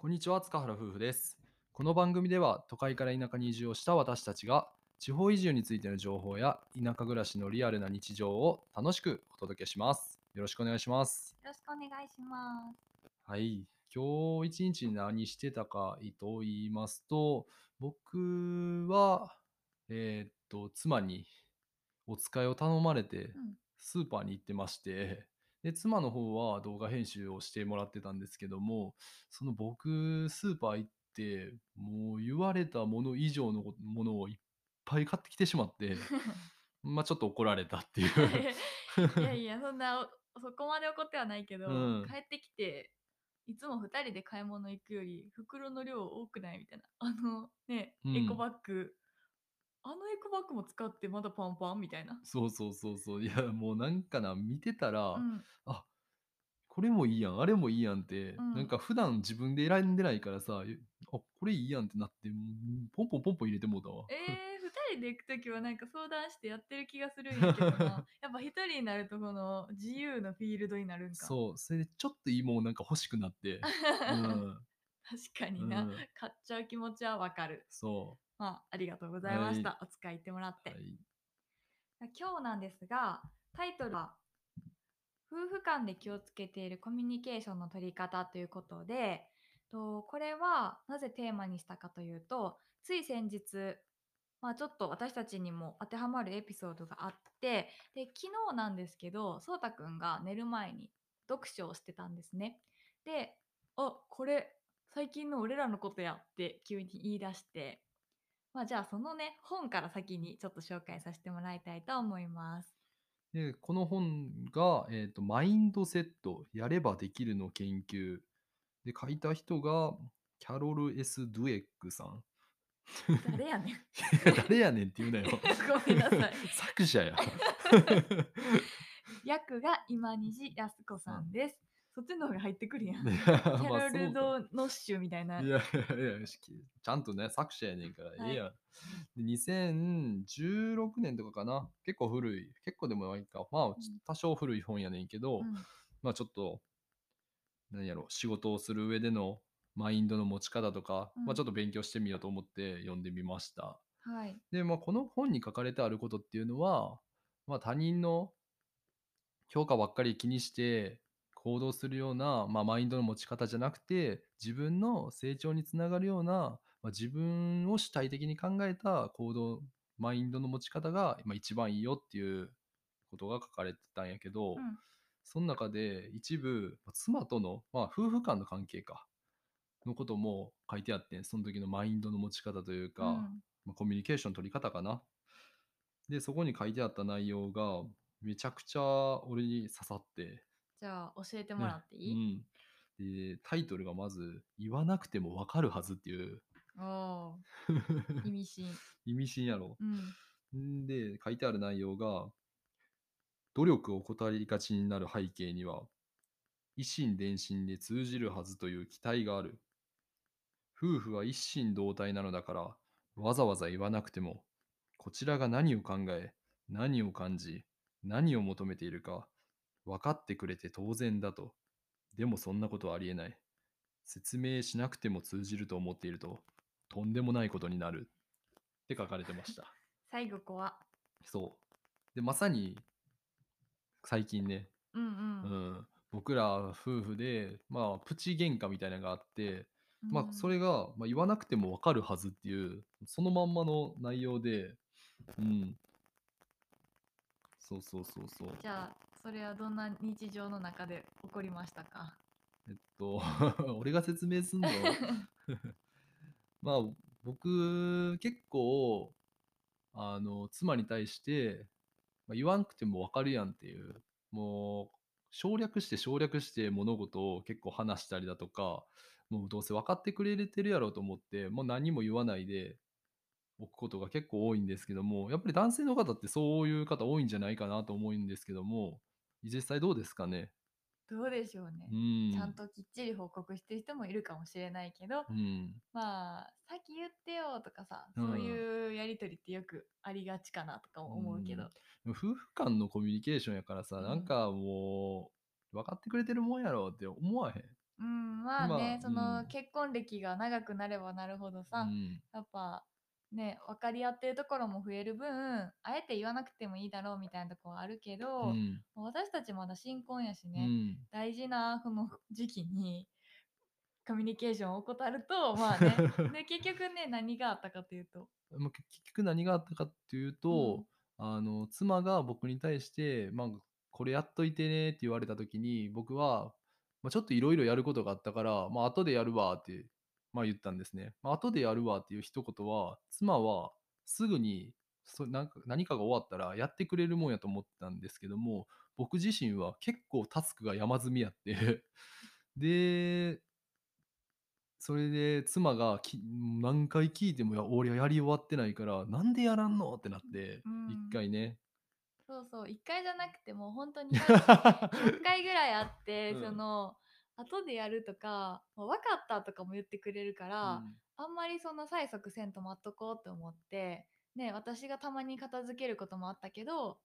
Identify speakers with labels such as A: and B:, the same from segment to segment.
A: こんにちは塚原夫婦です。この番組では都会から田舎に移住をした私たちが地方移住についての情報や田舎暮らしのリアルな日常を楽しくお届けします。よろしくお願いします。
B: よろしくお願いします。
A: はい。今日一日何してたかと言いますと僕はえーっと妻にお使いを頼まれて
B: うん、
A: スーパーに行ってましてで妻の方は動画編集をしてもらってたんですけどもその僕スーパー行ってもう言われたもの以上のものをいっぱい買ってきてしまって まあちょっと怒られたっていう。
B: いやいや、そんなお そこまで怒ってはないけど、
A: うん。
B: 帰ってきて、いつも2人で買い物行くより袋の量多くない？みたいな。あのね、
A: うん。
B: エコバッグ、あのエコバッグも使ってまだパンパン？みたいな。
A: そうそうそうそういやもうなんかな見てたら、
B: うん、
A: あこれもいいやんあれもいいやんって、
B: うん
A: なんか普段自分で選んでないからさえあこれいいやんってなってポンポンポンポン入れてもうたわ。
B: えー、2人で行くときはなんか相談してやってる気がするんやけどな。やっぱ1人になるとこの自由のフィールドになるんか。
A: そうそれでちょっといいもんなんか欲しくなって、うん、
B: 確かにな、
A: うん
B: 買っちゃう気持ちはわかる。
A: そ
B: まあ、ありがとうございました。お使い行ってもらって。
A: う、はい、
B: 今日なんですが、タイトルは、夫婦間で気をつけているコミュニケーションの取り方ということで、とこれはなぜテーマにしたかというと、つい先日、まあちょっと私たちにも当てはまるエピソードがあって、で、昨日なんですけど、そうたくんが寝る前に読書をしてたんですね。で、あ、これ最近の俺らのことやって急に言い出して、まあじゃあそのね、本から先にちょっと紹介させてもらいたいと思います。
A: でこの本が、えーと「マインドセットやればできるの研究」で書いた人がキャロル・ S・ ドゥエックさん。
B: 誰やねん。
A: 誰やねんって言うなよ。
B: ごめんなさい。
A: 作者や。
B: 役が今西靖子さんです。そっちの方が入ってくるやん。
A: キ
B: キャロル・ド・ノッシュみたいな。
A: いやいやいや、しちゃんとね、作者やねんから、
B: はい
A: ええやん。で2016年とかかな。結構古い。結構でもないか。まあ、
B: ん
A: 多少古い本やねんけど、
B: うん
A: まあちょっと、何やろ、仕事をする上でのマインドの持ち方とか、
B: うん
A: まあちょっと勉強してみようと思って読んでみました。
B: はい。
A: で、まあこの本に書かれてあることっていうのは、まあ他人の評価ばっかり気にして行動するような、まあ、マインドの持ち方じゃなくて自分の成長につながるような、まあ、自分を主体的に考えた行動マインドの持ち方がまあ一番いいよっていうことが書かれてたんやけど、
B: うん
A: その中で一部まあ妻との、まあ、夫婦間の関係かのことも書いてあってその時のマインドの持ち方というか、
B: うん
A: まあ、コミュニケーション取り方かな。で、そこに書いてあった内容がめちゃくちゃ俺に刺さって。
B: じゃあ教えてもらっていい、
A: うん。で、タイトルがまず、言わなくてもわかるはずっていう。
B: 意味深。
A: 意味深やろ。
B: うん。
A: んで、書いてある内容が、努力を怠りがちになる背景には、一心伝心で通じるはずという期待がある。夫婦は一心同体なのだから、わざわざ言わなくても、こちらが何を考え、何を感じ、何を求めているか、分かってくれて当然だと。でもそんなことはありえない。説明しなくても通じると思っていると、とんでもないことになる。って書かれてました。
B: 最後怖。
A: そう。で、まさに、最近ね、
B: うん
A: う
B: うん。
A: ん、僕ら夫婦で、まあ、プチ喧嘩みたいなのがあって、まあ、
B: うん
A: それが、まあ、言わなくてもわかるはずっていう、そのまんまの内容で、うん。そうそうそうそう。
B: じゃあ、それはどんな日常の中で起こりましたか？
A: えっと、俺が説明すんの？まあ、僕、結構、あの、妻に対して、まあ、言わんくてもわかるやんっていう、もう、省略して省略して物事を結構話したりだとか、もうどうせ分かってくれてるやろうと思って、もう何も言わないでおくことが結構多いんですけども、やっぱり男性の方ってそういう方多いんじゃないかなと思うんですけども、実際どうですかね？
B: どうでしょうね
A: う。ん。
B: ちゃんときっちり報告してる人もいるかもしれないけど、
A: うん。
B: まあ、さっき言ってよとかさ、
A: うん
B: そういうやりとりってよくありがちかなとか思うけど。
A: 夫婦間のコミュニケーションやからさ、
B: うん
A: なんかもう、分かってくれてるもんやろって思わへん？
B: うん、まあ
A: まあ
B: ね、その、
A: うん
B: 結婚歴が長くなればなるほど
A: う
B: さ、
A: ん
B: やっぱね、分かり合ってるところも増える分、あえて言わなくてもいいだろうみたいなところはあるけ
A: う
B: ど、
A: ん
B: 私たちまだ新婚やし
A: う
B: ね、
A: ん。
B: 大事なこの 時期にコミュニケーションを怠ると、まあね、で結局ね、何があったかというと、
A: まあ結局何があったかっていうと、あの妻が僕に対して、まあ、これやっといてねって言われた時に僕は、まあ、ちょっといろいろやることがあったから、まあ後でやるわって、まあ、言ったんですね。まあ、後でやるわっていう一言は妻はすぐにそなんか何かが終わったらやってくれるもんやと思ってたんですけども僕自身は結構タスクが山積みやって でそれで妻がき何回聞いても、いや、俺はやり終わってないから、なんでやらんのってなって
B: う、ん
A: 一回ね。
B: そうそう、1回じゃなくてもう本当に100 回ぐらいあって、
A: うん
B: その、後でやるとか、まあ分かったとかも言ってくれるから、
A: うん。
B: あんまりその催促せんと待っとこうって思って、ね、私がたまに片付けることもあったけど、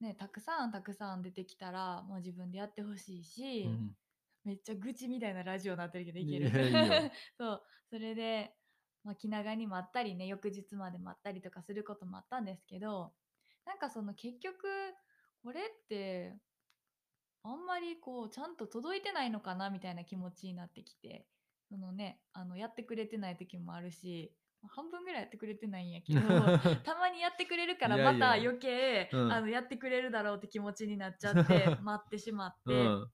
B: ね、たくさんたくさん出てきたら、もう自分でやってほしいし、
A: うん。
B: めっちゃ愚痴みたいなラジオになってるけどいけ
A: い
B: る？そうそれで、まあ、気長に待ったりね翌日まで待ったりとかすることもあったんですけどなんかその結局これってあんまりこうちゃんと届いてないのかなみたいな気持ちになってきてそのねあのやってくれてない時もあるしまあ半分ぐらいやってくれてないんやけど たまにやってくれるからまた余計
A: うん。
B: あのやってくれるだろうって気持ちになっちゃって 待ってしまって。
A: うん。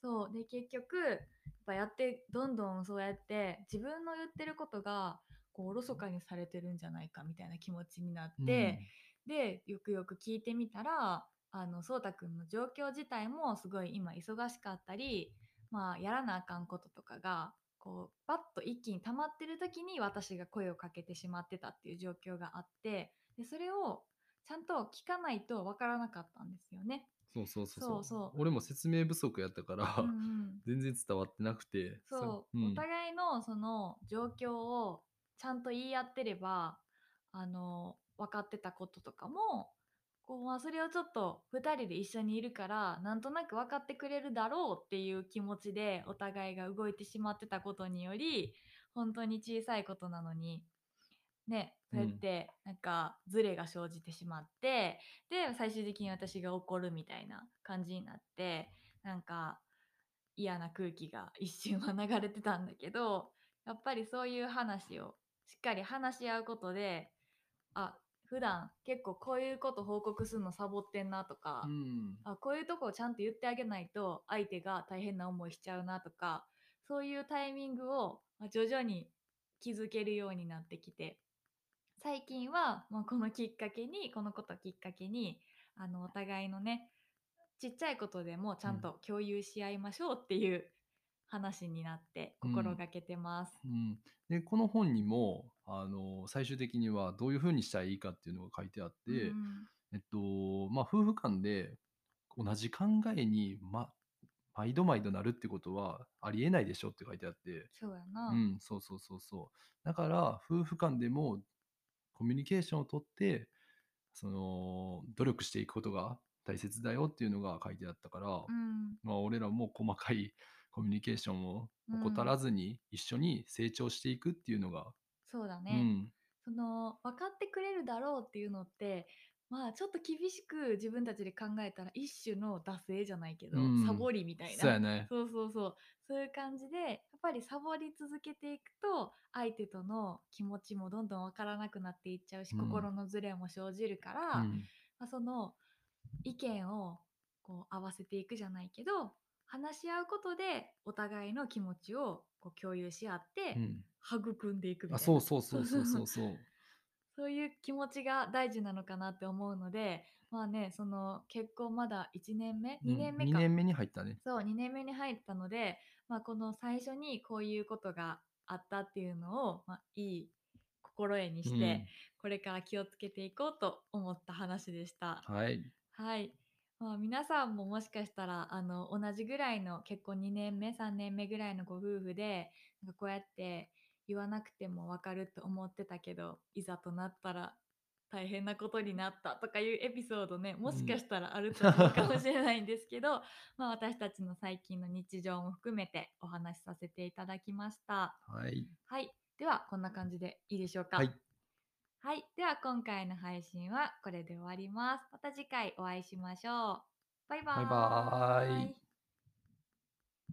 B: そう。で結局やっぱやってどんどんそうやって自分の言ってることがこうおろそかにされてるんじゃないかみたいな気持ちになって、でよくよく聞いてみたらあのそうたくんの状況自体もすごい今忙しかったり、まあ、やらなあかんこととかがこうパッと一気に溜まってる時に私が声をかけてしまってたっていう状況があってでそれをちゃんと聞かないとわからなかったんですよね。
A: そうそうそう
B: そう。そう
A: 俺も説明不足やったから、
B: うんうん。
A: 全然伝わってなくて。
B: そう、
A: ん
B: お互いのその状況をちゃんと言い合ってればあの分かってたこととかもこう、まあ、それをちょっと2人で一緒にいるからなんとなく分かってくれるだろうっていう気持ちでお互いが動いてしまってたことにより本当に小さいことなのにねそうやってなんかズレが生じてしまって、で最終的に私が怒るみたいな感じになってなんか嫌な空気が一瞬は流れてたんだけどやっぱりそういう話をしっかり話し合うことであ普段結構こういうこと報告するのサボってんなとか、
A: うん。
B: あこういうとこをちゃんと言ってあげないと相手が大変な思いしちゃうなとかそういうタイミングをまあ徐々に気づけるようになってきて最近は、まあ、このきっかけにこのことをきっかけにあのお互いのねちっちゃいことでもちゃんと共有し合いましょうっていう話になって
A: うん。
B: 心がけてます。
A: うん、でこの本にもあの最終的にはどういうふうにしたらいいかっていうのが書いてあって、
B: うん
A: えっとまあ、夫婦間で同じ考えに、ま、毎度毎度なるってことはありえないでしょって書いてあって、
B: そうやな。
A: うん、そうそうそうそう。だから夫婦間でもコミュニケーションをとってその努力していくことが大切だよっていうのが書いてあったから、
B: うん。
A: まあ、俺らも細かいコミュニケーションを
B: うん。
A: 怠らずに一緒に成長していくっていうのが、
B: そうだね、
A: うん。
B: その分かってくれるだろうっていうのってまあちょっと厳しく自分たちで考えたら一種の惰性じゃないけど、
A: うん。
B: サボりみたいな。
A: そうやね。
B: そうそうそう。そういう感じでやっぱりサボり続けていくと相手との気持ちもどんどん分からなくなっていっちゃうし、
A: うん。
B: 心のズレも生じるから、
A: うん。
B: まあ、その意見をこう合わせていくじゃないけど話し合うことでお互いの気持ちをこう共有し合って
A: うん。
B: 育んでいくみたいな、
A: あそうそうそうそうそうそう。
B: そういう気持ちが大事なのかなって思うのでまあねその結婚まだ1年目2年目
A: 2
B: か、
A: 年目に入ったね。
B: そう2年目に入ったので、まあ、この最初にこういうことがあったっていうのを、まあ、いい心得にして、これから気をつけていこうと思った話でした。
A: うんはい。
B: はい。まあ、皆さんももしかしたらあの同じぐらいの結婚2年目3年目ぐらいのご夫婦でなんかこうやって言わなくても分かると思ってたけどいざとなったら大変なことになったとかいうエピソードねもしかしたらあると思うかもしれないんですけど、まあ私たちの最近の日常も含めてお話しさせていただきました。
A: はい。
B: はい。ではこんな感じでいいでしょうか？
A: はい。
B: はい。では今回の配信はこれで終わります。また次回お会いしましょう。バイバー
A: バイバーイ